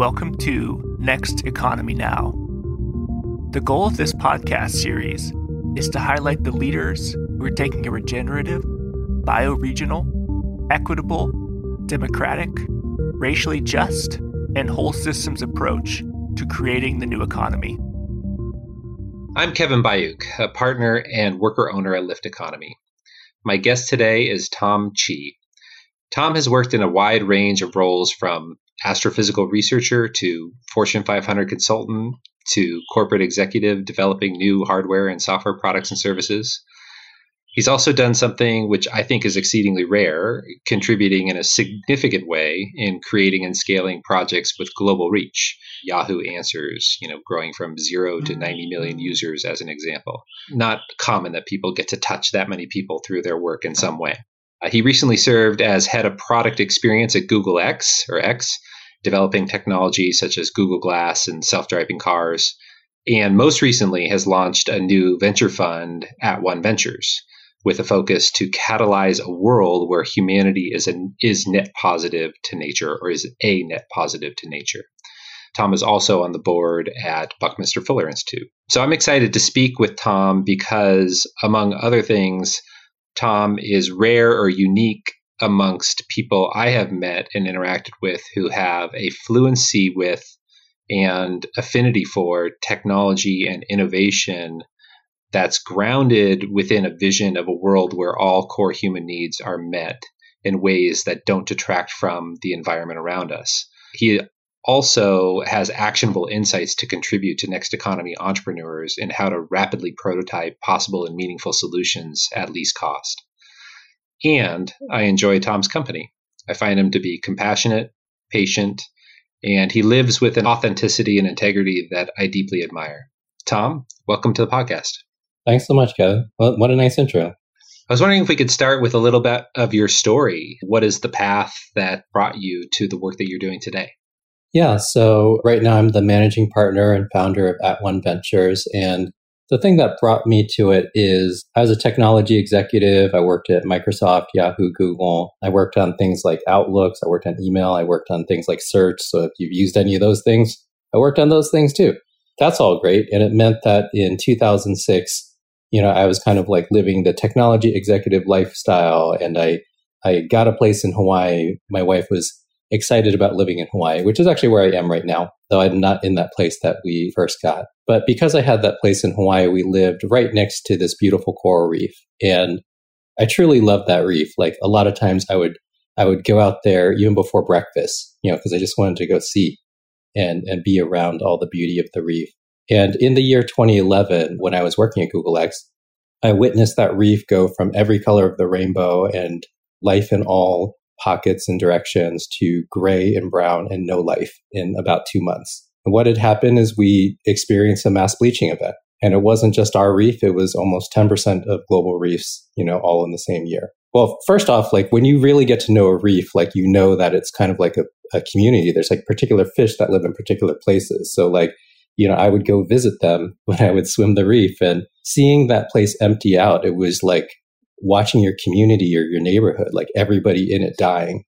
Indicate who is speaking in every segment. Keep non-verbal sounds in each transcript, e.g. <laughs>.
Speaker 1: Welcome to Next Economy Now. The goal of this podcast series is to highlight the leaders who are taking a regenerative, bioregional, equitable, democratic, racially just, and whole systems approach to creating the new economy.
Speaker 2: I'm Kevin Bayuk, a partner and worker owner at Lift Economy. My guest today is Tom Chi. Tom has worked in a wide range of roles from astrophysical researcher to Fortune 500 consultant to corporate executive developing new hardware and software products and services. He's also done something which I think is exceedingly rare, contributing in a significant way in creating and scaling projects with global reach. Yahoo Answers, you know, growing from 0 to 90 million users as an example. Not common that people get to touch that many people through their work in some way. Uh, he recently served as head of product experience at Google X or X, developing technology such as Google Glass and self-driving cars. And most recently has launched a new venture fund at One Ventures with a focus to catalyze a world where humanity is, a, is net positive to nature or is a net positive to nature. Tom is also on the board at Buckminster Fuller Institute. So I'm excited to speak with Tom because, among other things, Tom is rare or unique amongst people I have met and interacted with who have a fluency with and affinity for technology and innovation that's grounded within a vision of a world where all core human needs are met in ways that don't detract from the environment around us. He also has actionable insights to contribute to next economy entrepreneurs in how to rapidly prototype possible and meaningful solutions at least cost. And I enjoy Tom's company. I find him to be compassionate, patient, and he lives with an authenticity and integrity that I deeply admire. Tom, welcome to the podcast.
Speaker 3: Thanks so much, Kevin. What a nice intro.
Speaker 2: I was wondering if we could start with a little bit of your story. What is the path that brought you to the work that you're doing today?
Speaker 3: Yeah, so right now I'm the managing partner and founder of At One Ventures. And the thing that brought me to it is I was a technology executive. I worked at Microsoft, Yahoo, Google. I worked on things like Outlooks. I worked on email. I worked on things like search. So if you've used any of those things, I worked on those things too. That's all great. And it meant that in 2006, you know, I was kind of like living the technology executive lifestyle and I, I got a place in Hawaii. My wife was excited about living in Hawaii, which is actually where I am right now, though I'm not in that place that we first got. But because I had that place in Hawaii, we lived right next to this beautiful coral reef. And I truly loved that reef. Like a lot of times I would, I would go out there even before breakfast, you know, because I just wanted to go see and, and be around all the beauty of the reef. And in the year 2011, when I was working at Google X, I witnessed that reef go from every color of the rainbow and life in all pockets and directions to gray and brown and no life in about two months. And what had happened is we experienced a mass bleaching event. And it wasn't just our reef, it was almost 10% of global reefs, you know, all in the same year. Well, first off, like when you really get to know a reef, like you know that it's kind of like a, a community. There's like particular fish that live in particular places. So like you know, I would go visit them <laughs> when I would swim the reef and seeing that place empty out, it was like watching your community or your neighborhood, like everybody in it dying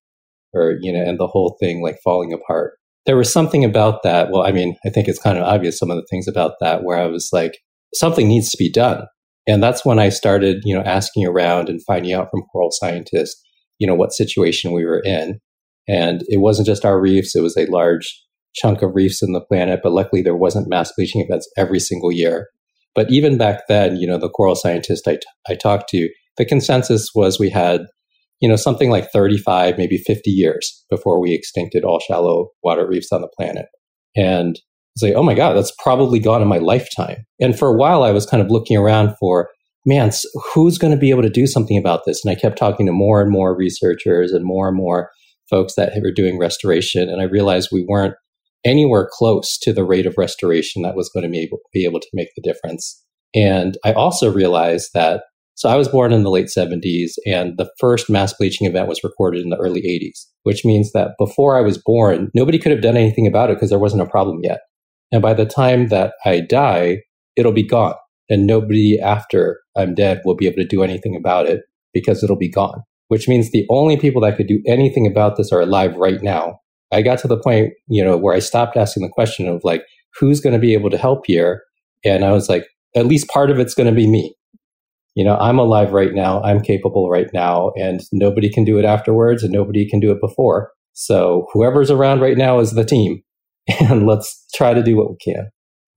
Speaker 3: or, you know, and the whole thing like falling apart. There was something about that. Well, I mean, I think it's kind of obvious some of the things about that where I was like, something needs to be done. And that's when I started, you know, asking around and finding out from coral scientists, you know, what situation we were in. And it wasn't just our reefs, it was a large chunk of reefs in the planet, but luckily there wasn't mass bleaching events every single year. But even back then, you know, the coral scientist I, t- I talked to, the consensus was we had, you know, something like 35, maybe 50 years before we extincted all shallow water reefs on the planet. And I like, oh my God, that's probably gone in my lifetime. And for a while, I was kind of looking around for, man, who's going to be able to do something about this? And I kept talking to more and more researchers and more and more folks that were doing restoration. And I realized we weren't anywhere close to the rate of restoration that was going to be able, be able to make the difference. And I also realized that, so I was born in the late 70s and the first mass bleaching event was recorded in the early 80s, which means that before I was born, nobody could have done anything about it because there wasn't a problem yet. And by the time that I die, it'll be gone. And nobody after I'm dead will be able to do anything about it because it'll be gone, which means the only people that could do anything about this are alive right now I got to the point, you know, where I stopped asking the question of like, who's going to be able to help here? And I was like, at least part of it's going to be me. You know, I'm alive right now. I'm capable right now and nobody can do it afterwards and nobody can do it before. So whoever's around right now is the team <laughs> and let's try to do what we can.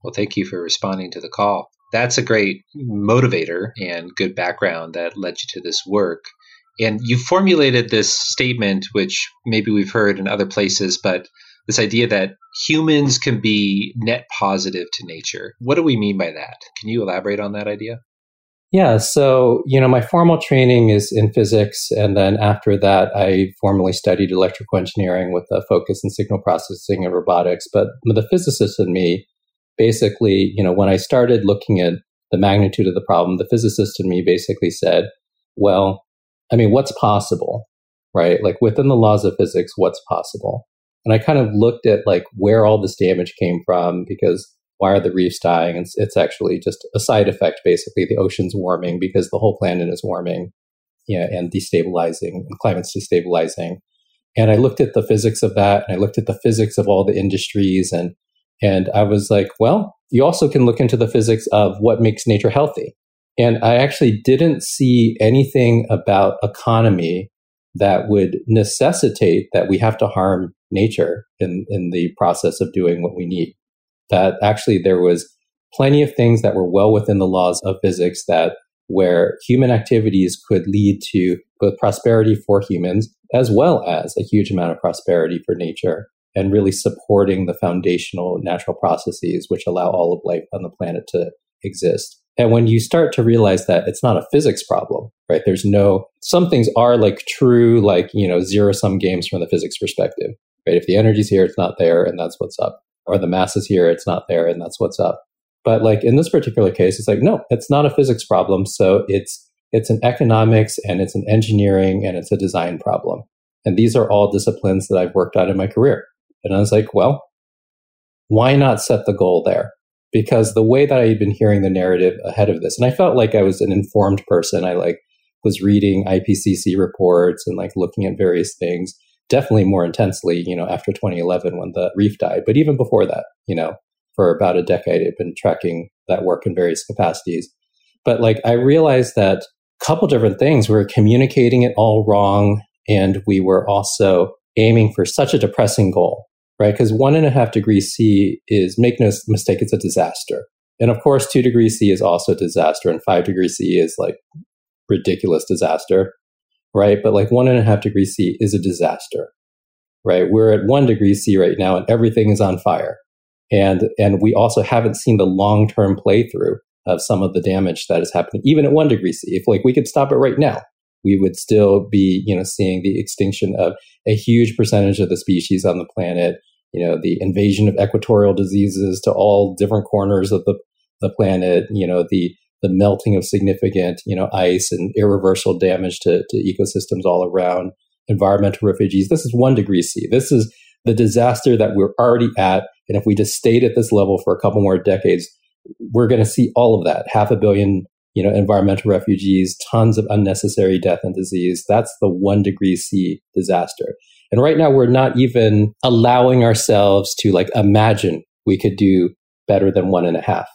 Speaker 2: Well, thank you for responding to the call. That's a great motivator and good background that led you to this work. And you formulated this statement, which maybe we've heard in other places, but this idea that humans can be net positive to nature. What do we mean by that? Can you elaborate on that idea?
Speaker 3: Yeah, so, you know, my formal training is in physics. And then after that, I formally studied electrical engineering with a focus in signal processing and robotics. But the physicist in me, basically, you know, when I started looking at the magnitude of the problem, the physicist in me basically said, well, I mean, what's possible, right? Like within the laws of physics, what's possible? And I kind of looked at like where all this damage came from because why are the reefs dying? It's, it's actually just a side effect, basically. The ocean's warming because the whole planet is warming yeah, and destabilizing, and climate's destabilizing. And I looked at the physics of that, and I looked at the physics of all the industries, and and I was like, well, you also can look into the physics of what makes nature healthy. And I actually didn't see anything about economy that would necessitate that we have to harm nature in, in the process of doing what we need. That actually there was plenty of things that were well within the laws of physics that where human activities could lead to both prosperity for humans as well as a huge amount of prosperity for nature and really supporting the foundational natural processes which allow all of life on the planet to exist. And when you start to realize that it's not a physics problem, right? There's no, some things are like true, like, you know, zero sum games from the physics perspective, right? If the energy's here, it's not there, and that's what's up. Or the mass is here, it's not there, and that's what's up. But like in this particular case, it's like, no, it's not a physics problem. So it's, it's an economics and it's an engineering and it's a design problem. And these are all disciplines that I've worked on in my career. And I was like, well, why not set the goal there? because the way that I had been hearing the narrative ahead of this, and I felt like I was an informed person. I like was reading IPCC reports and like looking at various things, definitely more intensely, you know, after 2011 when the reef died. But even before that, you know, for about a decade, I've been tracking that work in various capacities. But like I realized that a couple different things, we were communicating it all wrong. And we were also aiming for such a depressing goal right? Because one and a half degrees C is, make no mistake, it's a disaster. And of course, two degrees C is also a disaster, and five degrees C is like ridiculous disaster, right? But like one and a half degrees C is a disaster, right? We're at one degree C right now, and everything is on fire. And, and we also haven't seen the long term playthrough of some of the damage that is happening, even at one degree C. If like we could stop it right now, we would still be, you know, seeing the extinction of a huge percentage of the species on the planet, you know, the invasion of equatorial diseases to all different corners of the, the planet, you know, the, the melting of significant, you know, ice and irreversible damage to, to ecosystems all around, environmental refugees. This is one degree C. This is the disaster that we're already at. And if we just stayed at this level for a couple more decades, we're going to see all of that. Half a billion you know, environmental refugees, tons of unnecessary death and disease. That's the one degree C disaster. And right now we're not even allowing ourselves to like imagine we could do better than one and a half.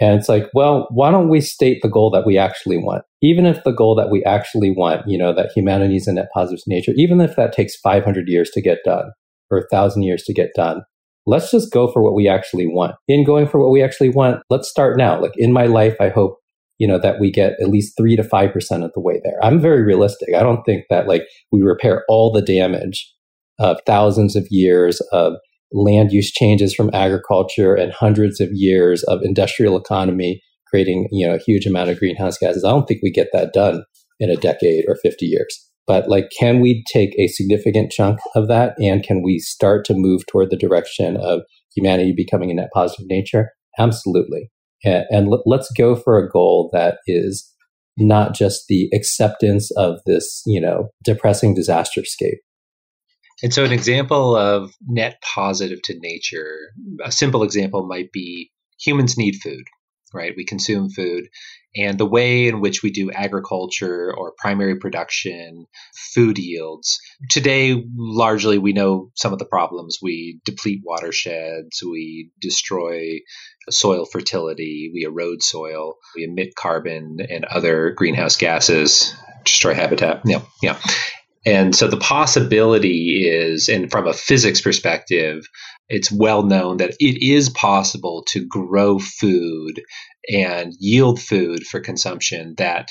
Speaker 3: And it's like, well, why don't we state the goal that we actually want? Even if the goal that we actually want, you know, that humanity is a net positive nature, even if that takes 500 years to get done or 1,000 years to get done, let's just go for what we actually want. In going for what we actually want, let's start now. Like in my life, I hope you know, that we get at least three to 5% of the way there. I'm very realistic. I don't think that like we repair all the damage of thousands of years of land use changes from agriculture and hundreds of years of industrial economy creating, you know, a huge amount of greenhouse gases. I don't think we get that done in a decade or 50 years. But like, can we take a significant chunk of that and can we start to move toward the direction of humanity becoming a net positive nature? Absolutely and, and let's go for a goal that is not just the acceptance of this, you know, depressing disaster scape.
Speaker 2: And so, an example of net positive to nature, a simple example might be humans need food, right? We consume food, and the way in which we do agriculture or primary production, food yields. Today, largely, we know some of the problems. We deplete watersheds, we destroy soil fertility, we erode soil, we emit carbon and other greenhouse gases, destroy habitat. Yeah, yeah. And so the possibility is, and from a physics perspective, it's well known that it is possible to grow food and yield food for consumption that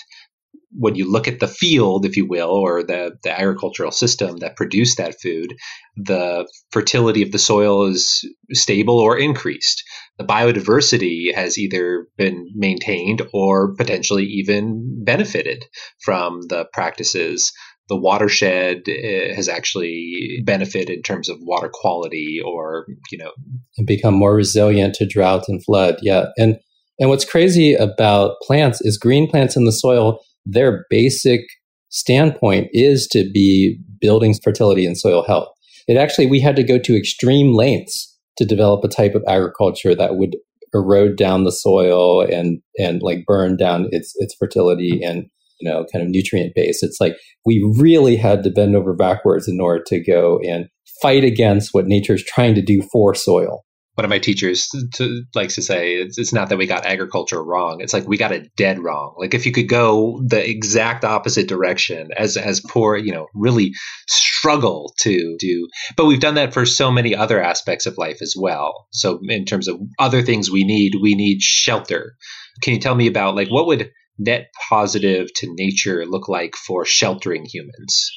Speaker 2: when you look at the field, if you will, or the, the agricultural system that produced that food, the fertility of the soil is stable or increased. The biodiversity has either been maintained or potentially even benefited from the practices the watershed eh, has actually benefited in terms of water quality or you know
Speaker 3: and become more resilient to drought and flood. Yeah. And and what's crazy about plants is green plants in the soil their basic standpoint is to be building fertility and soil health. It actually we had to go to extreme lengths to develop a type of agriculture that would erode down the soil and and like burn down its its fertility and you know, kind of nutrient base. It's like we really had to bend over backwards in order to go and fight against what nature is trying to do for soil.
Speaker 2: One of my teachers to, likes to say it's, it's not that we got agriculture wrong; it's like we got it dead wrong. Like if you could go the exact opposite direction, as as poor, you know, really struggle to do. But we've done that for so many other aspects of life as well. So in terms of other things we need, we need shelter. Can you tell me about like what would net positive to nature look like for sheltering humans?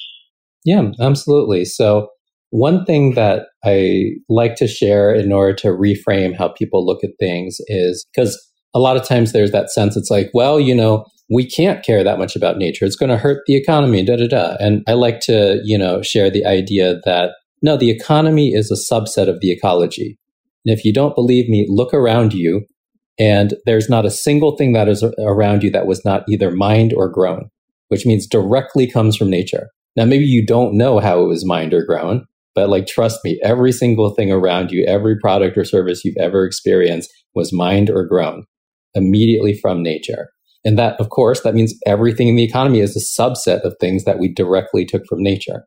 Speaker 3: Yeah, absolutely. So, one thing that I like to share in order to reframe how people look at things is because a lot of times there's that sense it's like, well, you know, we can't care that much about nature. It's going to hurt the economy, da da da. And I like to, you know, share the idea that no, the economy is a subset of the ecology. And if you don't believe me, look around you and there's not a single thing that is around you that was not either mined or grown, which means directly comes from nature. Now, maybe you don't know how it was mined or grown, but like, trust me, every single thing around you, every product or service you've ever experienced was mined or grown immediately from nature. And that, of course, that means everything in the economy is a subset of things that we directly took from nature.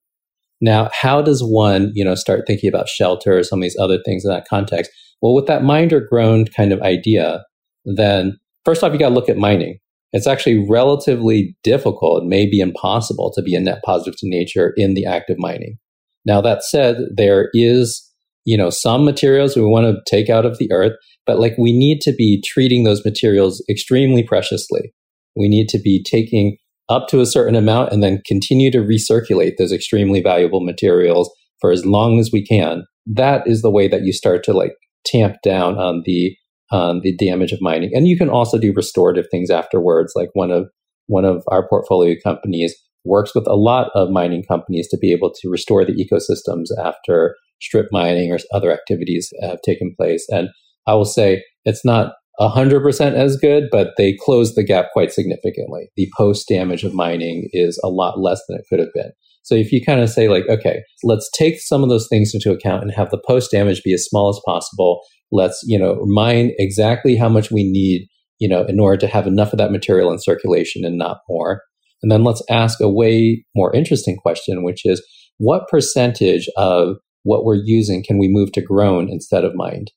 Speaker 3: Now, how does one, you know, start thinking about shelter or some of these other things in that context? Well, with that mined or grown kind of idea, then first off, you got to look at mining. It's actually relatively difficult, maybe impossible to be a net positive to nature in the act of mining. Now, that said, there is, you know, some materials we want to take out of the earth, but like we need to be treating those materials extremely preciously. We need to be taking up to a certain amount and then continue to recirculate those extremely valuable materials for as long as we can. That is the way that you start to like tamp down on the on the damage of mining. And you can also do restorative things afterwards. Like one of one of our portfolio companies works with a lot of mining companies to be able to restore the ecosystems after strip mining or other activities have taken place. And I will say it's not 100% as good, but they close the gap quite significantly. The post damage of mining is a lot less than it could have been. So if you kind of say like, okay, let's take some of those things into account and have the post damage be as small as possible. Let's, you know, mine exactly how much we need, you know, in order to have enough of that material in circulation and not more. And then let's ask a way more interesting question, which is what percentage of what we're using can we move to grown instead of mined?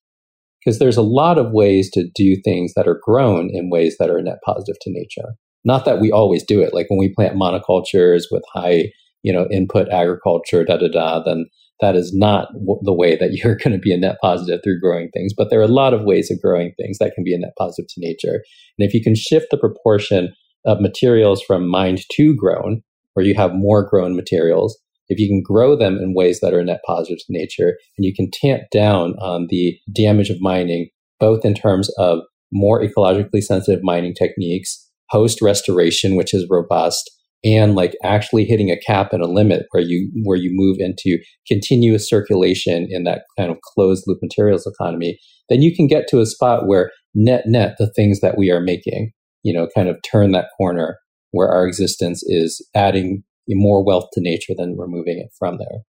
Speaker 3: Because there's a lot of ways to do things that are grown in ways that are net positive to nature. Not that we always do it. Like when we plant monocultures with high you know, input agriculture, da da da, then that is not w- the way that <laughs> you're going to be a net positive through growing things. But there are a lot of ways of growing things that can be a net positive to nature. And if you can shift the proportion of materials from mined to grown, where you have more grown materials, if you can grow them in ways that are net positive to nature, and you can tamp down on the damage of mining, both in terms of more ecologically sensitive mining techniques, post restoration, which is robust, and like actually hitting a cap and a limit where you where you move into continuous circulation in that kind of closed loop materials economy then you can get to a spot where net net the things that we are making you know kind of turn that corner where our existence is adding more wealth to nature than removing it from there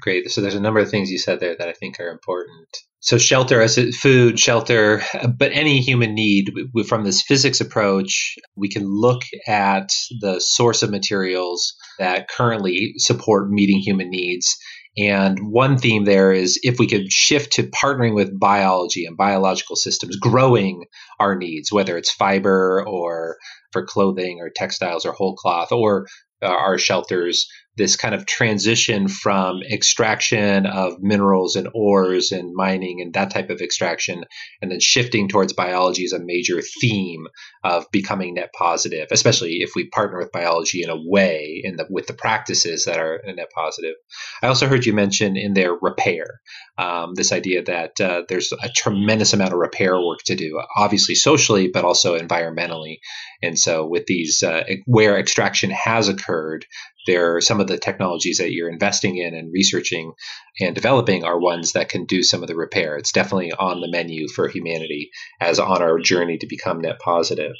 Speaker 2: Great. So there's a number of things you said there that I think are important. So shelter as food, shelter, but any human need from this physics approach, we can look at the source of materials that currently support meeting human needs. And one theme there is if we could shift to partnering with biology and biological systems, growing our needs, whether it's fiber or for clothing or textiles or whole cloth or uh, our shelters this kind of transition from extraction of minerals and ores and mining and that type of extraction, and then shifting towards biology is a major theme of becoming net positive, especially if we partner with biology in a way in the with the practices that are net positive. I also heard you mention in there repair, um, this idea that uh, there's a tremendous amount of repair work to do, obviously socially, but also environmentally. And so, with these, uh, where extraction has occurred, there are some of the technologies that you're investing in and researching and developing are ones that can do some of the repair. It's definitely on the menu for humanity as on our journey to become net positive.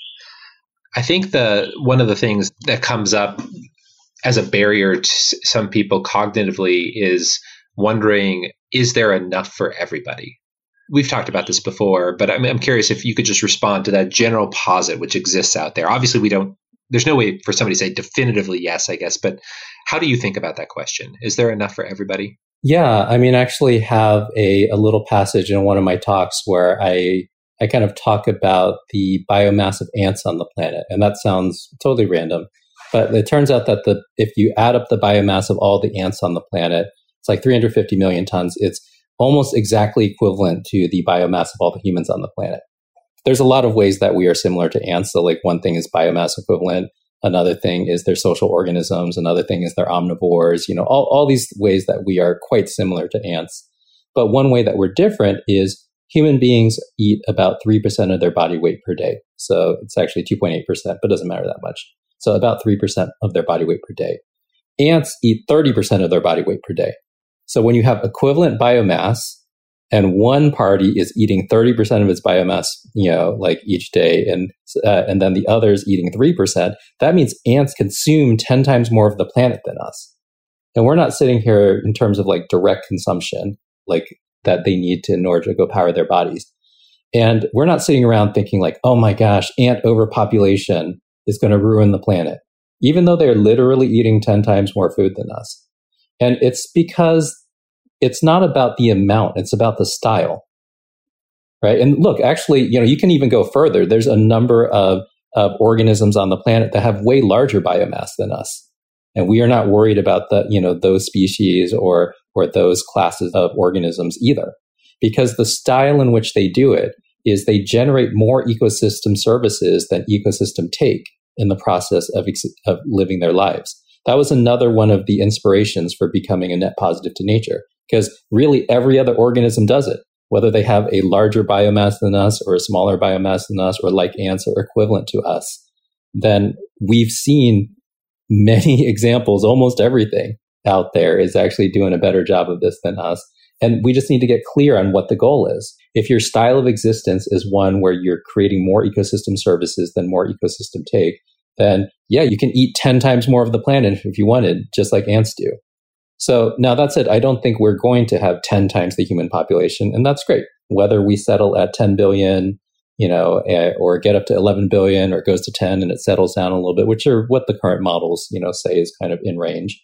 Speaker 2: I think the one of the things that comes up as a barrier to some people cognitively is wondering is there enough for everybody? We've talked about this before, but I'm, I'm curious if you could just respond to that general posit which exists out there. Obviously, we don't there's no way for somebody to say definitively yes, I guess, but how do you think about that question? Is there enough for everybody?
Speaker 3: Yeah, I mean, I actually have a, a little passage in one of my talks where I I kind of talk about the biomass of ants on the planet, and that sounds totally random, but it turns out that the if you add up the biomass of all the ants on the planet, it's like 350 million tons. It's almost exactly equivalent to the biomass of all the humans on the planet there's a lot of ways that we are similar to ants. So, like, one thing is biomass equivalent. Another thing is they're social organisms. Another thing is they're omnivores. You know, all, all these ways that we are quite similar to ants. But one way that we're different is human beings eat about 3% of their body weight per day. So it's actually 2.8%, but doesn't matter that much. So about 3% of their body weight per day. Ants eat 30% of their body weight per day. So when you have equivalent biomass and one party is eating 30% of its biomass, you know, like each day, and uh, and then the other is eating 3%, that means ants consume 10 times more of the planet than us. And we're not sitting here in terms of like direct consumption, like that they need to in order to go power their bodies. And we're not sitting around thinking like, oh my gosh, ant overpopulation is going to ruin the planet, even though they're literally eating 10 times more food than us. And it's because it's not about the amount, it's about the style. Right. And look, actually, you know, you can even go further. There's a number of, of organisms on the planet that have way larger biomass than us. And we are not worried about the, you know, those species or or those classes of organisms either. Because the style in which they do it is they generate more ecosystem services than ecosystem take in the process of, of living their lives. That was another one of the inspirations for becoming a net positive to nature because really every other organism does it, whether they have a larger biomass than us or a smaller biomass than us or like ants or equivalent to us. Then we've seen many <laughs> examples, almost everything out there is actually doing a better job of this than us. And we just need to get clear on what the goal is. If your style of existence is one where you're creating more ecosystem services than more ecosystem take, then yeah, you can eat 10 times more of the planet if you wanted, just like ants do. So now that said, I don't think we're going to have 10 times the human population, and that's great. Whether we settle at 10 billion, you know, eh, or get up to 11 billion or it goes to 10 and it settles down a little bit, which are what the current models, you know, say is kind of in range.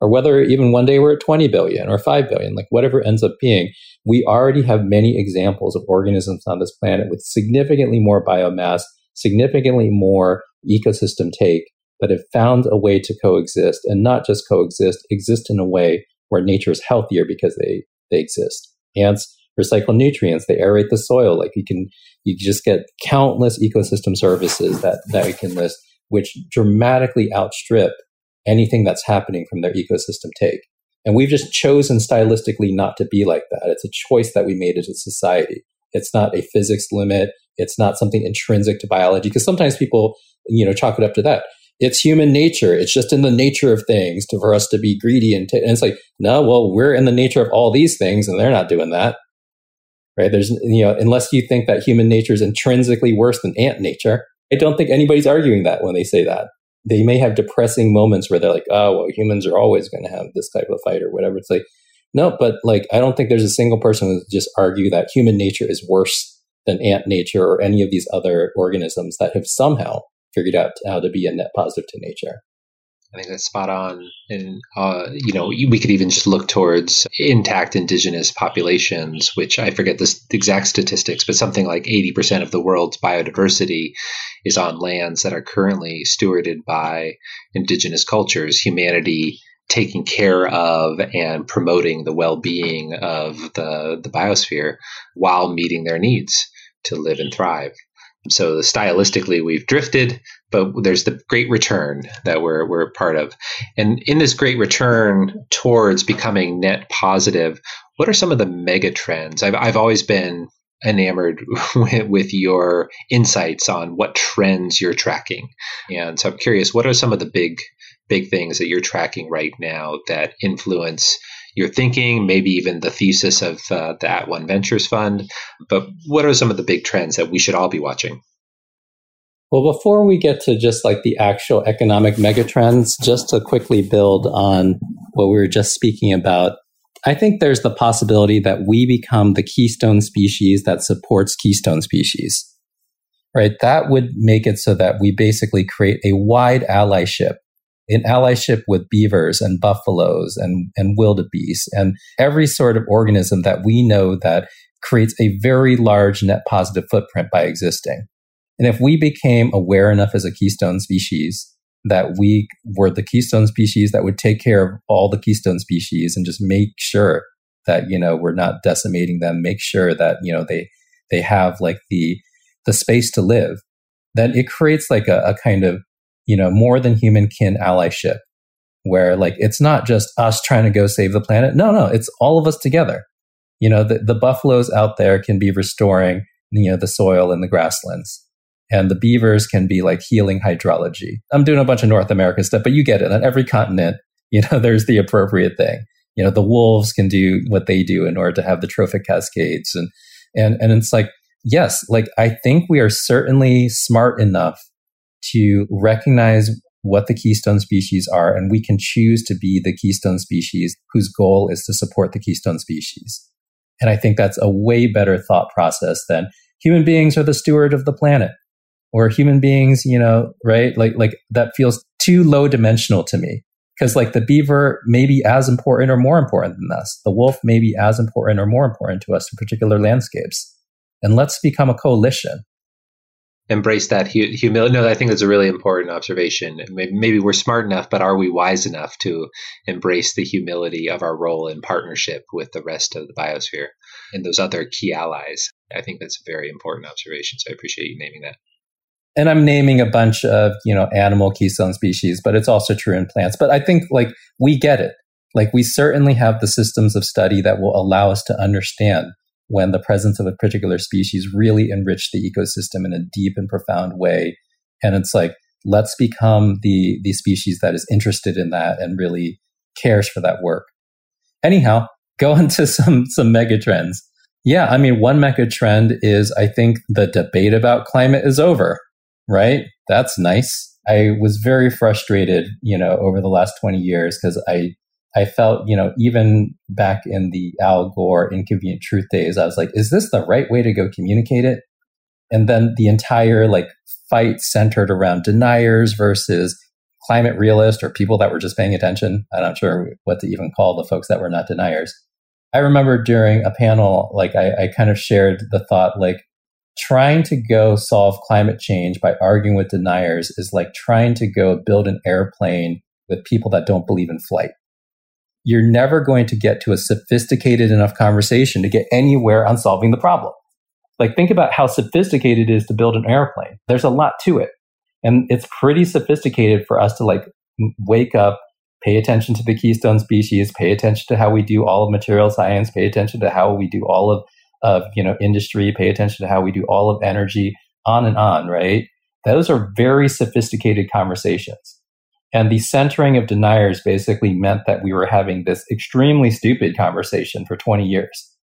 Speaker 3: Or whether even one day we're at 20 billion or 5 billion, like whatever ends up being, we already have many examples of organisms on this planet with significantly more biomass, significantly more ecosystem take that have found a way to coexist and not just coexist, exist in a way where nature is healthier because they, they exist. Ants recycle nutrients, they aerate the soil. Like you can, you just get countless ecosystem services that, that we can list, which dramatically outstrip anything that's happening from their ecosystem take. And we've just chosen stylistically not to be like that. It's a choice that we made as a society. It's not a physics limit. It's not something intrinsic to biology. Because sometimes people, you know, chalk it up to that it's human nature. It's just in the nature of things to, for us to be greedy and, t- and it's like, no, well, we're in the nature of all these things and they're not doing that. Right. There's, you know, unless you think that human nature is intrinsically worse than ant nature, I don't think anybody's arguing that when they say that. They may have depressing moments where they're like, oh, well, humans are always going to have this type of fight or whatever. It's like, No, but like, I don't think there's a single person who just argue that human nature is worse than ant nature or any of these other organisms that have somehow figured out how to be a net positive to nature.
Speaker 2: I think that's spot on. And, uh, you know, we could even just look towards intact indigenous populations, which I forget the exact statistics, but something like 80% of the world's biodiversity is on lands that are currently stewarded by indigenous cultures. Humanity taking care of and promoting the well-being of the, the biosphere while meeting their needs to live and thrive. So stylistically, we've drifted, but there's the great return that we're we're part of. And in this great return towards becoming net positive, what are some of the mega trends? I've I've always been enamored <laughs> with, with your insights on what trends you're tracking. And so I'm curious, what are some of the big big things that you're tracking right now that influence your thinking, maybe even the thesis of uh, the At One Ventures Fund. But what are some of the big trends that we should all be watching?
Speaker 3: Well, before we get to just like the actual economic megatrends, just to quickly build on what we were just speaking about, I think there's the possibility that we become the keystone species that supports keystone species. Right? That would make it so that we basically create a wide allyship in allyship with beavers and buffaloes and, and wildebeest and every sort of organism that we know that creates a very large net positive footprint by existing. And if we became aware enough as a keystone species that we were the keystone species that would take care of all the keystone species and just make sure that, you know, we're not decimating them, make sure that, you know, they, they have like the, the space to live, then it creates like a, a kind of you know, more than human kin allyship, where like it's not just us trying to go save the planet. No, no, it's all of us together. You know, the, the buffaloes out there can be restoring, you know, the soil and the grasslands. And the beavers can be like healing hydrology. I'm doing a bunch of North American stuff, but you get it. On every continent, you know, <laughs> there's the appropriate thing. You know, the wolves can do what they do in order to have the trophic cascades. And, and, and it's like, yes, like I think we are certainly smart enough to recognize what the keystone species are, and we can choose to be the keystone species whose goal is to support the keystone species. And I think that's a way better thought process than human beings are the steward of the planet or human beings, you know, right? Like, like that feels too low dimensional to me. Cause like the beaver may be as important or more important than us. The wolf may be as important or more important to us in particular landscapes. And let's become a coalition
Speaker 2: embrace that hu- humility. No, I think that's a really important observation. Maybe, maybe, we're smart enough, but are we wise enough to embrace the humility of our role in partnership with the rest of the biosphere and those other key allies? I think that's a very important observation. So I appreciate you naming that.
Speaker 3: And I'm naming a bunch of, you know, animal keystone species, but it's also true in plants. But I think like we get it. Like we certainly have the systems of study that will allow us to understand when the presence of a particular species really enriched the ecosystem in a deep and profound way. And it's like, let's become the, the species that is interested in that and really cares for that work. Anyhow, <laughs> go into some, some mega trends. Yeah, I mean, one mega trend is I think the debate about climate is over, right? That's nice. I was very frustrated, you know, over the last 20 years because I I felt, you know, even back in the Al Gore inconvenient truth days, I was like, is this the right way to go communicate it? And then the entire like fight centered around deniers versus climate realists or people that were just paying attention. I'm not sure what to even call the folks that were not deniers. I remember during a panel, like I, I kind of shared the thought, like trying to go solve climate change by arguing with deniers is like trying to go build an airplane with people that don't believe in flight you're never going to get to a sophisticated enough conversation to get anywhere on solving the problem. Like, think about how sophisticated it is to build an airplane. There's a lot to it. And it's pretty sophisticated for us to like wake up, pay attention to the keystone species, pay attention to how we do all of material science, pay attention to how we do all of, of you know, industry, pay attention to how we do all of energy, on and on, right? Those are very sophisticated conversations. And the centering of deniers basically meant that we were having this extremely stupid conversation for 20 years.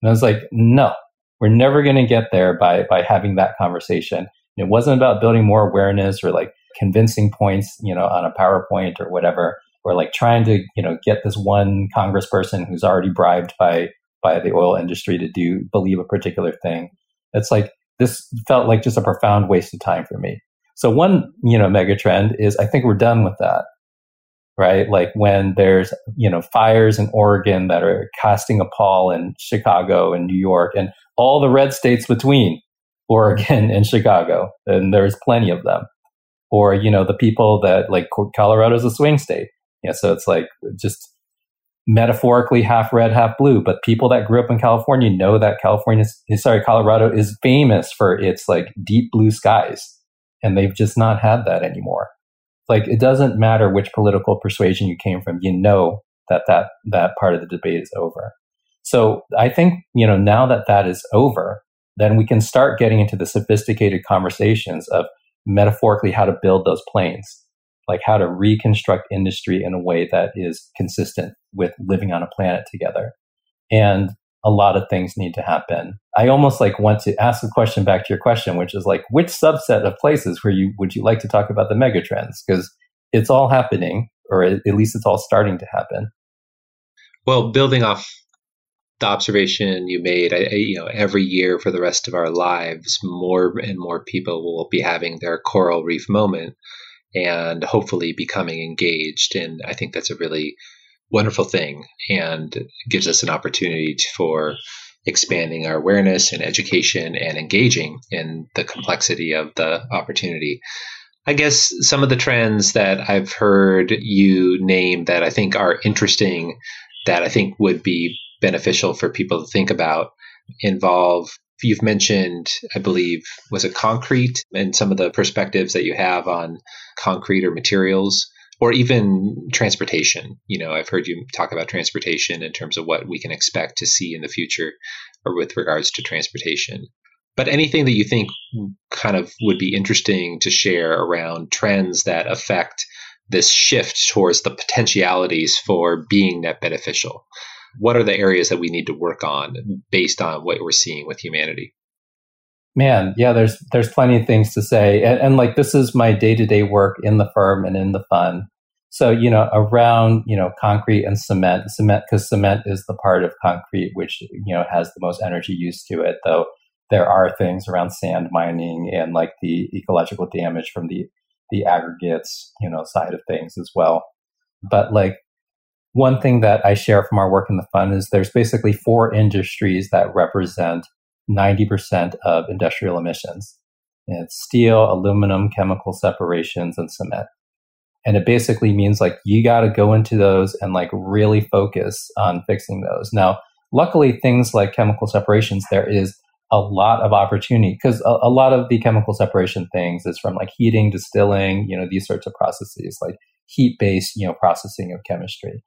Speaker 3: And I was like, no, we're never going to get there by, by having that conversation. It wasn't about building more awareness or like convincing points, you know, on a PowerPoint or whatever. or like trying to you know get this one congressperson who's already bribed by by the oil industry to do believe a particular thing. It's like this felt like just a profound waste of time for me. So one, you know, mega trend is I think we're done with that. Right? Like when there's, you know, fires in Oregon that are casting a pall in Chicago and New York and all the red states between <laughs> Oregon and Chicago, and there's plenty of them. Or, you know, the people that like Colorado's a swing state. Yeah, so it's like just metaphorically half red, half blue. But people that grew up in California know that California, sorry, Colorado is famous for its like deep blue skies, and they've just not had that anymore. Like it doesn't matter which political persuasion you came from, you know that that that part of the debate is over. So I think you know now that that is over, then we can start getting into the sophisticated conversations of metaphorically how to build those planes like how to reconstruct industry in a way that is consistent with living on a planet together. And a lot of things need to happen. I almost like want to ask a question back to your question, which is like, which subset of places where you would you like to talk about the megatrends? Because it's all happening, or at least it's all starting to happen.
Speaker 2: Well, building off the observation you made, I, you know, every year for the rest of our lives, more and more people will be having their coral reef moment and hopefully becoming engaged. And I think that's a really wonderful thing and gives us an opportunity for expanding our awareness and education and engaging in the complexity of the opportunity. I guess some of the trends that I've heard you name that I think are interesting, that I think would be beneficial for people to think about, involve you've mentioned, I believe, was it concrete and some of the perspectives that you have on concrete or materials or even transportation. You know, I've heard you talk about transportation in terms of what we can expect to see in the future or with regards to transportation. But anything that you think kind of would be interesting to share around trends that affect this shift towards the potentialities for being net beneficial what are the areas that we need to work on based on what we're seeing with humanity?
Speaker 3: Man, yeah, there's there's plenty of things to say, and, and like this is my day to day work in the firm and in the fund. So you know, around you know concrete and cement, cement because cement is the part of concrete which you know has the most energy use to it. Though there are things around sand mining and like the ecological damage from the the aggregates you know side of things as well. But like one thing that I share from our work in the fund is there's basically four industries that represent 90% of industrial emissions. And it's steel, aluminum, chemical separations, and cement. And it basically means like you got to go into those and like really focus on fixing those. Now, luckily, things like chemical separations, there is a lot of opportunity because a, a, lot of the chemical separation things is from like heating, distilling, you know, these sorts of processes, like heat based, you know, processing of chemistry.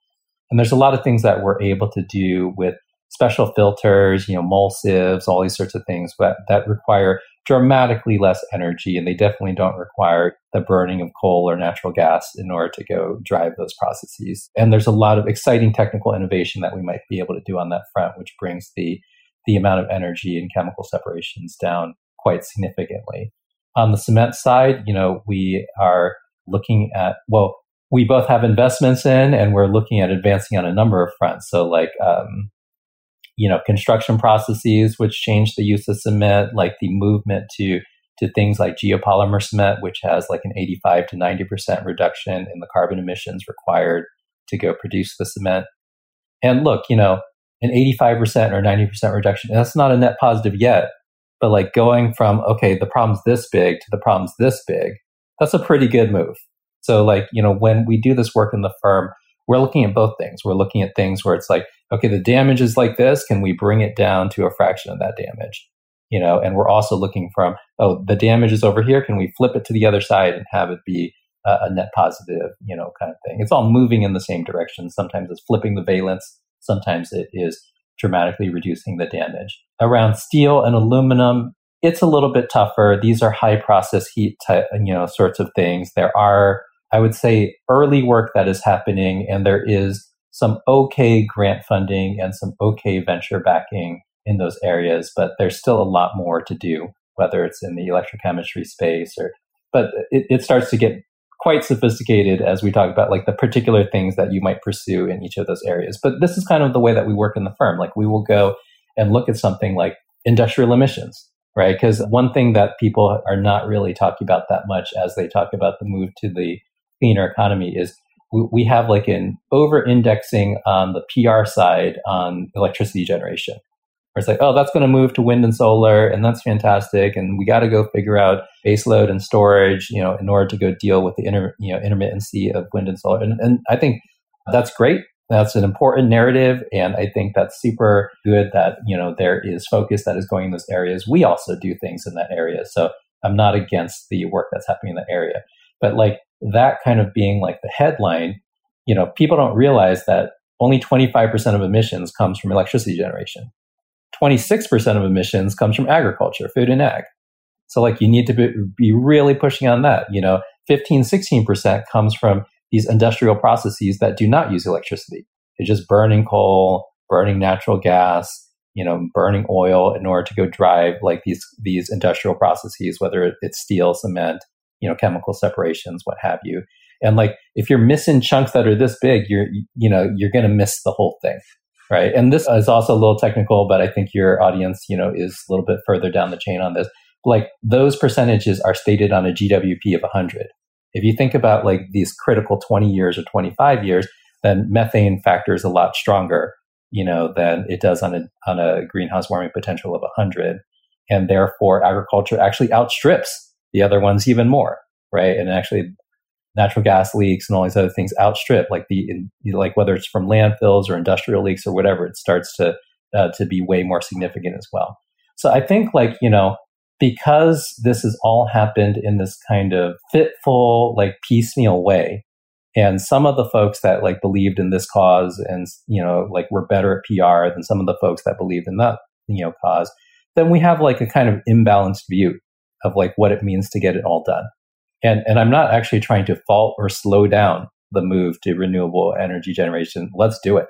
Speaker 3: And there's a lot of things that we're able to do with special filters, you know, mole sieves, all these sorts of things, but that require dramatically less energy. And they definitely don't require the burning of coal or natural gas in order to go drive those processes. And there's a lot of exciting technical innovation that we might be able to do on that front, which brings the, the amount of energy and chemical separations down quite significantly. On the cement side, you know, we are looking at, well, we both have investments in, and we're looking at advancing on a number of fronts. So, like, um, you know, construction processes which change the use of cement, like the movement to to things like geopolymer cement, which has like an 85 to 90 percent reduction in the carbon emissions required to go produce the cement. And look, you know, an 85 percent or 90 percent reduction, that's not a net positive yet. But like going from okay, the problem's this big to the problem's this big, that's a pretty good move. So, like, you know, when we do this work in the firm, we're looking at both things. We're looking at things where it's like, okay, the damage is like this. Can we bring it down to a fraction of that damage? You know, and we're also looking from, oh, the damage is over here. Can we flip it to the other side and have it be a, a net positive, you know, kind of thing? It's all moving in the same direction. Sometimes it's flipping the valence. Sometimes it is dramatically reducing the damage. Around steel and aluminum, it's a little bit tougher. These are high process heat type, you know, sorts of things. There are I would say early work that is happening, and there is some okay grant funding and some okay venture backing in those areas, but there's still a lot more to do, whether it's in the electrochemistry space or, but it, it starts to get quite sophisticated as we talk about like the particular things that you might pursue in each of those areas. But this is kind of the way that we work in the firm. Like we will go and look at something like industrial emissions, right? Because one thing that people are not really talking about that much as they talk about the move to the cleaner economy is we have like an over indexing on the PR side on electricity generation. Where it's like, oh, that's going to move to wind and solar, and that's fantastic. And we got to go figure out baseload and storage, you know, in order to go deal with the inter, you know, intermittency of wind and solar. And, and I think that's great. That's an important narrative. And I think that's super good that, you know, there is focus that is going in those areas. We also do things in that area. So I'm not against the work that's happening in that area. But like that kind of being like the headline, you know, people don't realize that only 25% of emissions comes from electricity generation. 26% of emissions comes from agriculture, food and ag. So like you need to be, really pushing on that. You know, 15, 16% comes from these industrial processes that do not use electricity. They're just burning coal, burning natural gas, you know, burning oil in order to go drive like these these industrial processes, whether it's steel, cement, you know, chemical separations, what have you. And like if you're missing chunks that are this big, you're you know, you're gonna miss the whole thing. Right. And this is also a little technical, but I think your audience, you know, is a little bit further down the chain on this. Like those percentages are stated on a GWP of 100. If you think about like these critical 20 years or 25 years, then methane factors a lot stronger, you know, than it does on a, on a greenhouse warming potential of 100. And therefore, agriculture actually outstrips the other ones even more, right? And actually, natural gas leaks and all these other things outstrip like the in, like whether it's from landfills or industrial leaks or whatever it starts to uh, to be way more significant as well so i think like you know because this has all happened in this kind of fitful like piecemeal way and some of the folks that like believed in this cause and you know like were better at pr than some of the folks that believed in that you know cause then we have like a kind of imbalanced view of like what it means to get it all done and, and I'm not actually trying to fault or slow down the move to renewable energy generation. Let's do it.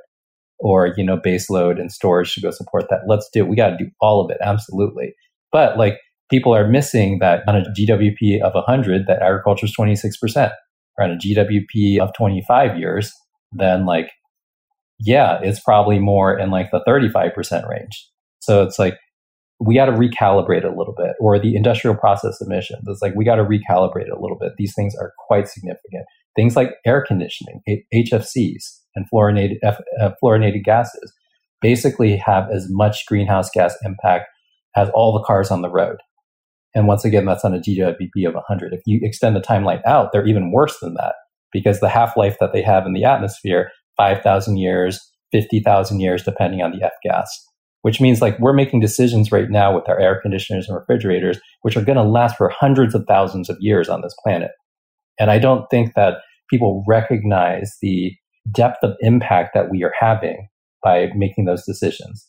Speaker 3: Or, you know, base load and storage to go support that. Let's do it. We got to do all of it. Absolutely. But like people are missing that on a GWP of 100, that agriculture is 26%. Or on a GWP of 25 years, then like, yeah, it's probably more in like the 35% range. So it's like we got to recalibrate a little bit, or the industrial process emissions. It's like we got to recalibrate a little bit. These things are quite significant. Things like air conditioning, HFCs, and fluorinated, uh, fluorinated gases basically have as much greenhouse gas impact as all the cars on the road. And once again, that's on a GWP of 100. If you extend the timeline out, they're even worse than that because the half life that they have in the atmosphere, 5,000 years, 50,000 years, depending on the F gas which means like we're making decisions right now with our air conditioners and refrigerators, which are going to last for hundreds of thousands of years on this planet. And I don't think that people recognize the depth of impact that we are having by making those decisions.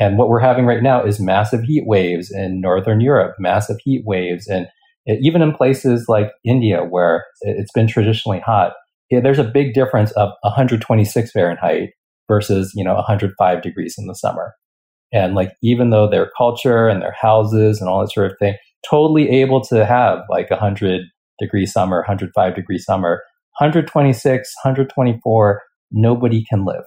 Speaker 3: And what we're having right now is massive heat waves in Northern Europe, massive heat waves, and even in places like India, where it's been traditionally hot, there's a big difference of 126 Fahrenheit versus you know 105 degrees in the summer. And like, even though their culture and their houses and all that sort of thing, totally able to have like a 100 degree summer, 105 degree summer, 126, 124, nobody can live.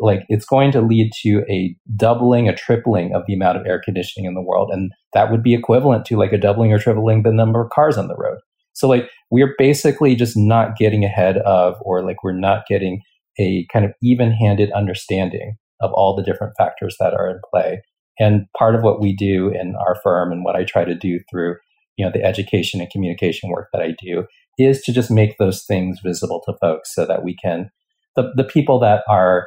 Speaker 3: Like, it's going to lead to a doubling, a tripling of the amount of air conditioning in the world. And that would be equivalent to like a doubling or tripling the number of cars on the road. So, like, we're basically just not getting ahead of, or like, we're not getting a kind of even handed understanding of all the different factors that are in play. And part of what we do in our firm and what I try to do through, you know, the education and communication work that I do is to just make those things visible to folks so that we can the, the people that are,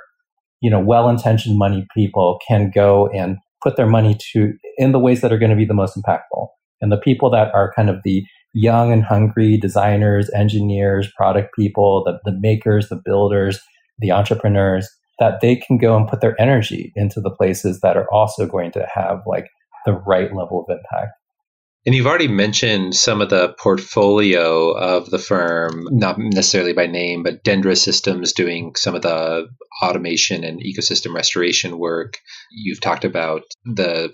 Speaker 3: you know, well-intentioned money people can go and put their money to in the ways that are going to be the most impactful. And the people that are kind of the young and hungry designers, engineers, product people, the, the makers, the builders, the entrepreneurs, that they can go and put their energy into the places that are also going to have like the right level of impact.
Speaker 2: And you've already mentioned some of the portfolio of the firm, not necessarily by name, but Dendra Systems doing some of the automation and ecosystem restoration work. You've talked about the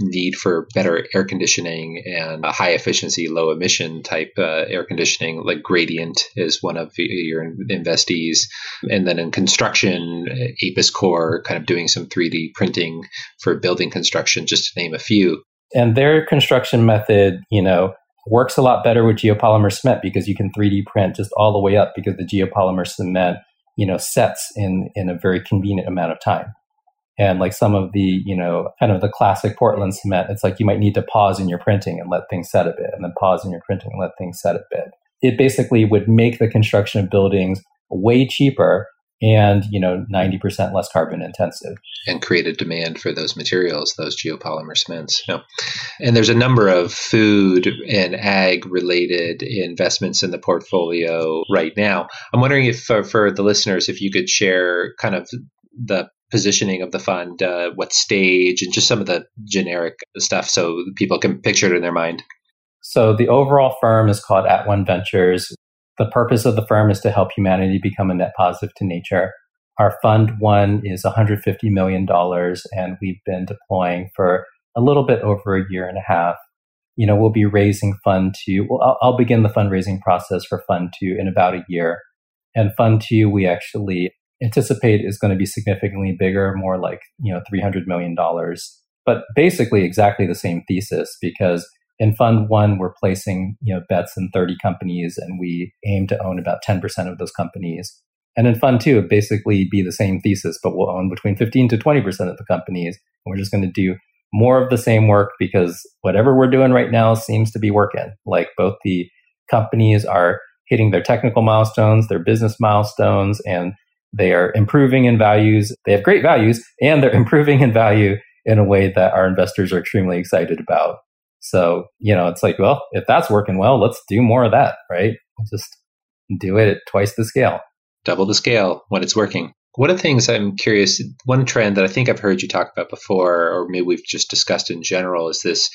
Speaker 2: need for better air conditioning and a high efficiency, low emission type uh, air conditioning, like Gradient is one of your investees. And then in construction, Apis Cor kind of doing some 3D printing for building construction, just to name a few.
Speaker 3: And their construction method, you know, works a lot better with geopolymer cement because you can 3D print just all the way up because the geopolymer cement, you know, sets in in a very convenient amount of time. And like some of the, you know, kind of the classic Portland cement, it's like you might need to pause in your printing and let things set a bit, and then pause in your printing and let things set a bit. It basically would make the construction of buildings way cheaper and you know 90% less carbon intensive
Speaker 2: and create a demand for those materials those geopolymer cements know. and there's a number of food and ag related investments in the portfolio right now i'm wondering if for, for the listeners if you could share kind of the positioning of the fund, uh, what stage, and just some of the generic stuff so people can picture it in their mind.
Speaker 3: So the overall firm is called At One Ventures. The purpose of the firm is to help humanity become a net positive to nature. Our fund one is $150 million, and we've been deploying for a little bit over a year and a half. You know, we'll be raising fund two. Well, I'll, I'll begin the fundraising process for fund two in about a year. And fund two, we actually anticipate is going to be significantly bigger, more like, you know, $300 million. But basically exactly the same thesis because in fund one, we're placing, you know, bets in 30 companies and we aim to own about 10% of those companies. And in fund two, it basically be the same thesis, but we'll own between 15 to 20% of the companies. And we're just going to do more of the same work because whatever we're doing right now seems to be working. Like both the companies are hitting their technical milestones, their business milestones, and they are improving in values. They have great values and they're <laughs> improving in value in a way that our investors are extremely excited about. So, you know, it's like, well, if that's working well, let's do more of that, right? just do it at twice the scale.
Speaker 2: Double the scale when it's working. One of the things I'm curious, one trend that I think I've heard you talk about before, or maybe we've just discussed in general, is this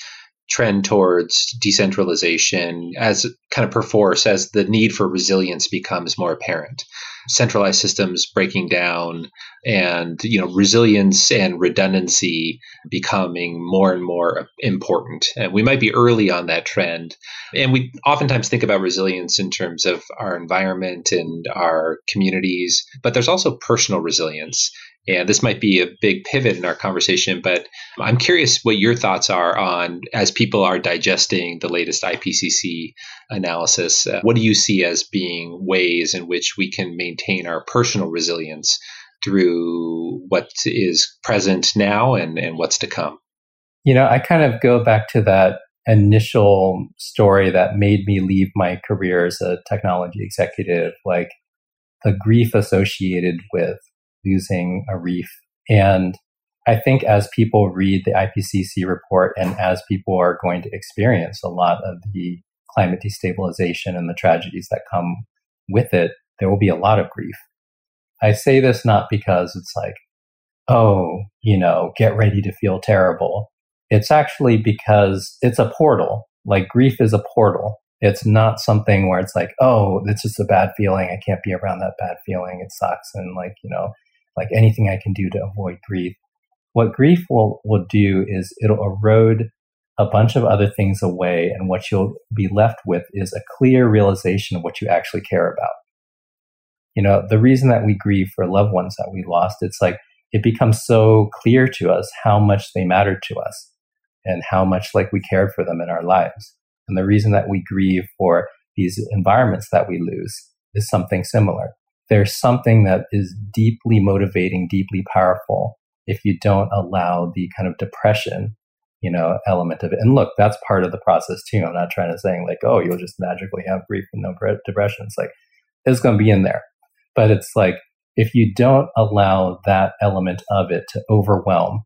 Speaker 2: trend towards decentralization as kind of perforce as the need for resilience becomes more apparent. Centralized systems breaking down and you know resilience and redundancy becoming more and more important. And we might be early on that trend. And we oftentimes think about resilience in terms of our environment and our communities but there's also personal resilience and this might be a big pivot in our conversation, but I'm curious what your thoughts are on as people are digesting the latest IPCC analysis. Uh, what do you see as being ways in which we can maintain our personal resilience through what is present now and, and what's to come?
Speaker 3: You know, I kind of go back to that initial story that made me leave my career as a technology executive, like the grief associated with losing a reef. And I think as people read the IPCC report and as people are going to experience a lot of the climate destabilization and the tragedies that come with it, there will be a lot of grief. I say this not because it's like, oh, you know, get ready to feel terrible. It's actually because it's a portal. Like grief is a portal. It's not something where it's like, oh, it's just a bad feeling. I can't be around that bad feeling. It sucks. And like, you know, like anything I can do to avoid grief. What grief will, will do is it'll erode a bunch of other things away. And what you'll be left with is a clear realization of what you actually care about. You know, the reason that we grieve for loved ones that we lost, it's like it becomes so clear to us how much they mattered to us and how much like we cared for them in our lives. And the reason that we grieve for these environments that we lose is something similar there's something that is deeply motivating, deeply powerful if you don't allow the kind of depression, you know, element of it. And look, that's part of the process too. I'm not trying to saying like, oh, you'll just magically have grief and no depression. It's like, it's going to be in there. But it's like, if you don't allow that element of it to overwhelm,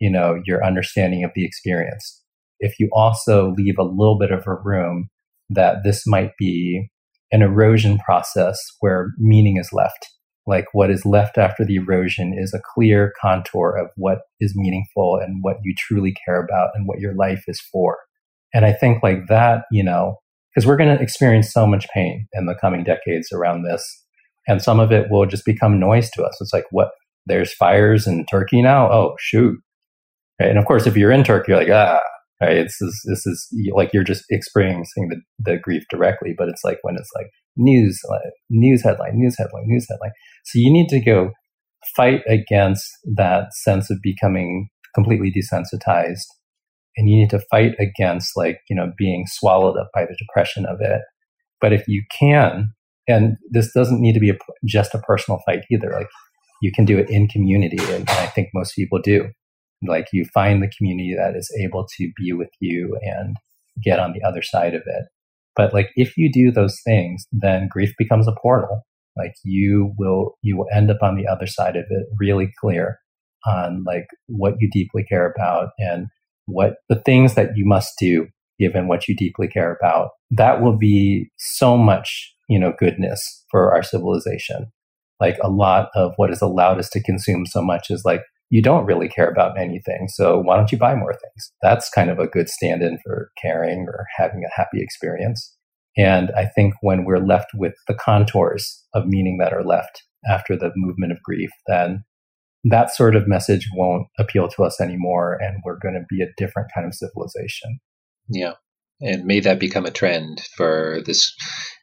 Speaker 3: you know, your understanding of the experience, if you also leave a little bit of a room that this might be an erosion process where meaning is left. Like what is left after the erosion is a clear contour of what is meaningful and what you truly care about and what your life is for. And I think like that, you know, because we're going to experience so much pain in the coming decades around this. And some of it will just become noise to us. It's like, what? There's fires in Turkey now? Oh, shoot. Right? And of course, if you're in Turkey, you're like, ah, right? This this is like you're just experiencing the, the grief directly. But it's like when it's like news, news headline, news headline, news headline. So you need to go fight against that sense of becoming completely desensitized. And you need to fight against like, you know, being swallowed up by the depression of it. But if you can, and this doesn't need to be a, just a personal fight either, like you can do it in community. And I think most people do. Like you find the community that is able to be with you and get on the other side of it. But like if you do those things, then grief becomes a portal. Like you will you will end up on the other side of it really clear on like what you deeply care about and what the things that you must do given what you deeply care about. That will be so much, you know, goodness for our civilization. Like a lot of what has allowed us to consume so much is like you don't really care about anything. So why don't you buy more things? That's kind of a good stand in for caring or having a happy experience. And I think when we're left with the contours of meaning that are left after the movement of grief, then that sort of message won't appeal to us anymore. And we're going to be a different kind of civilization.
Speaker 2: Yeah and may that become a trend for this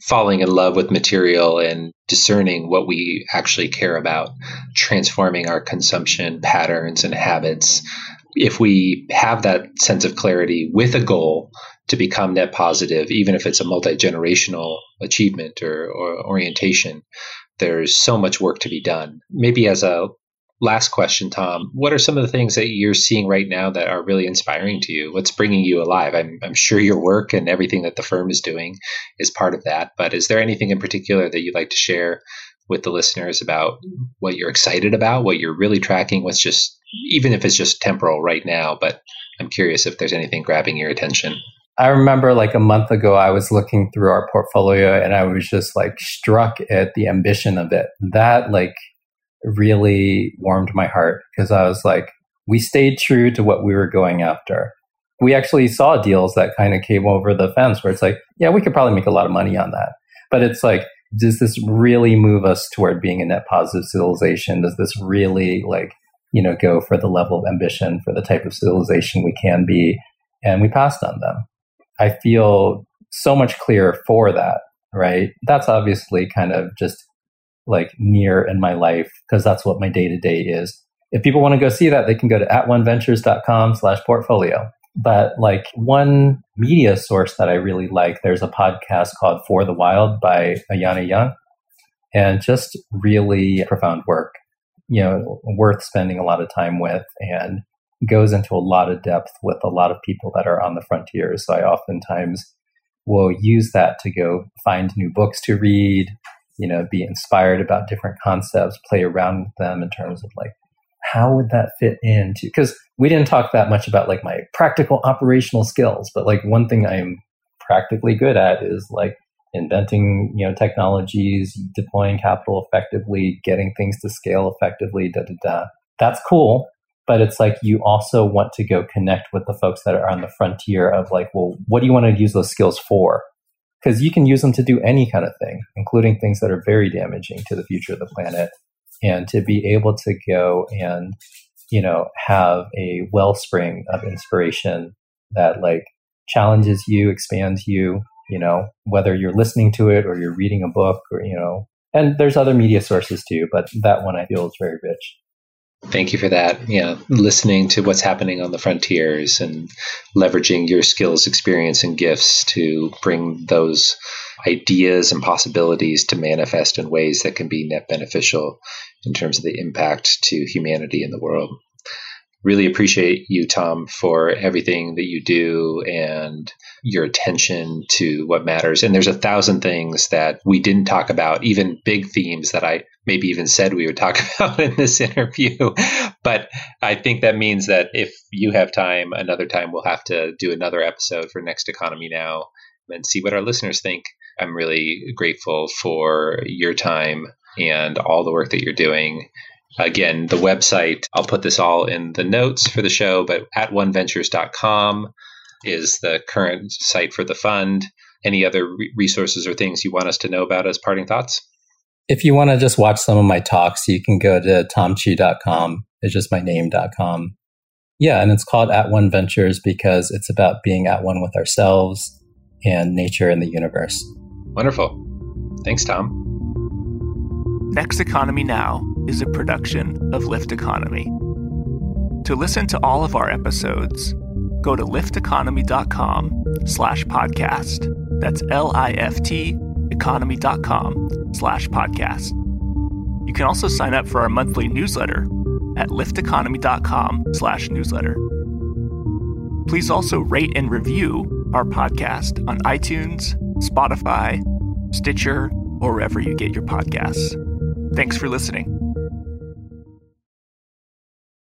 Speaker 2: falling in love with material and discerning what we actually care about, transforming our consumption patterns and habits. If we have that sense of clarity with a goal to become net positive, even if it's a multi generational achievement or, or orientation, there's so much work to be done. Maybe as a last question, Tom, what are some of the things that you're seeing right now that are really inspiring to you? What's bringing you alive? I'm, I'm sure your work and everything that the firm is doing is part of that. But is there anything in particular that you'd like to share with the listeners about what you're excited about, what you're really tracking, what's just, even if it's just temporal right now? But I'm curious if there's anything grabbing your attention.
Speaker 3: I remember like a month ago, I was looking through our portfolio and I was just like struck at the ambition of it. That like really warmed my heart because I was like, we stayed true to what we were going after. We actually saw deals that kind of came over the fence where it's like, yeah, we could probably make a lot of money on that. But it's like, does this really move us toward being a net positive civilization? Does this really like, you know, go for the level of ambition for the type of civilization we can be? And we passed on them. I feel so much clearer for that, right? That's obviously kind of just like near in my life because that's what my day to day is. If people want to go see that, they can go to at1ventures.com slash portfolio. But like one media source that I really like, there's a podcast called For the Wild by Ayana Young and just really profound work, you know, worth spending a lot of time with and goes into a lot of depth with a lot of people that are on the frontiers. So I oftentimes will use that to go find new books to read, you know, be inspired about different concepts, play around with them in terms of like, how would that fit into? Because we didn't talk that much about like my practical operational skills, but like one thing I'm practically good at is like inventing, you know, technologies, deploying capital effectively, getting things to scale effectively, da da da. That's cool. But it's like you also want to go connect with the folks that are on the frontier of like, well, what do you want to use those skills for? Because you can use them to do any kind of thing, including things that are very damaging to the future of the planet. And to be able to go and, you know, have a wellspring of inspiration that like challenges you, expands you, you know, whether you're listening to it or you're reading a book or, you know, and there's other media sources too, but that one I feel is very rich.
Speaker 2: Thank you for that. Yeah, listening to what's happening on the frontiers and leveraging your skills, experience, and gifts to bring those ideas and possibilities to manifest in ways that can be net beneficial in terms of the impact to humanity in the world really appreciate you, Tom, for everything that you do and your attention to what matters. And there's a thousand things that we didn't talk about, even big themes that I maybe even said we would talk <laughs> about in this interview. But I think that means that if you have time, another time we'll have to do another episode for Next Economy Now and see what our listeners think. I'm really grateful for your time and all the work that you're doing Again, the website, I'll put this all in the notes for the show, but at oneventures.com is the current site for the fund. Any other re- resources or things you want us to know about as parting thoughts?
Speaker 3: If you want to just watch some of my talks, you can go to tomchi.com. It's just my name.com. Yeah, and it's called At One Ventures because it's about being at one with ourselves and nature and the universe.
Speaker 2: Wonderful. Thanks, Tom.
Speaker 1: Next Economy Now is a production of Lift Economy. To listen to all of our episodes, go to lifteconomy.com slash podcast. That's L-I-F-T economy.com slash podcast. You can also sign up for our monthly newsletter at lifteconomy.com slash newsletter. Please also rate and review our podcast on iTunes, Spotify, Stitcher, or wherever you get your podcasts. Thanks for listening.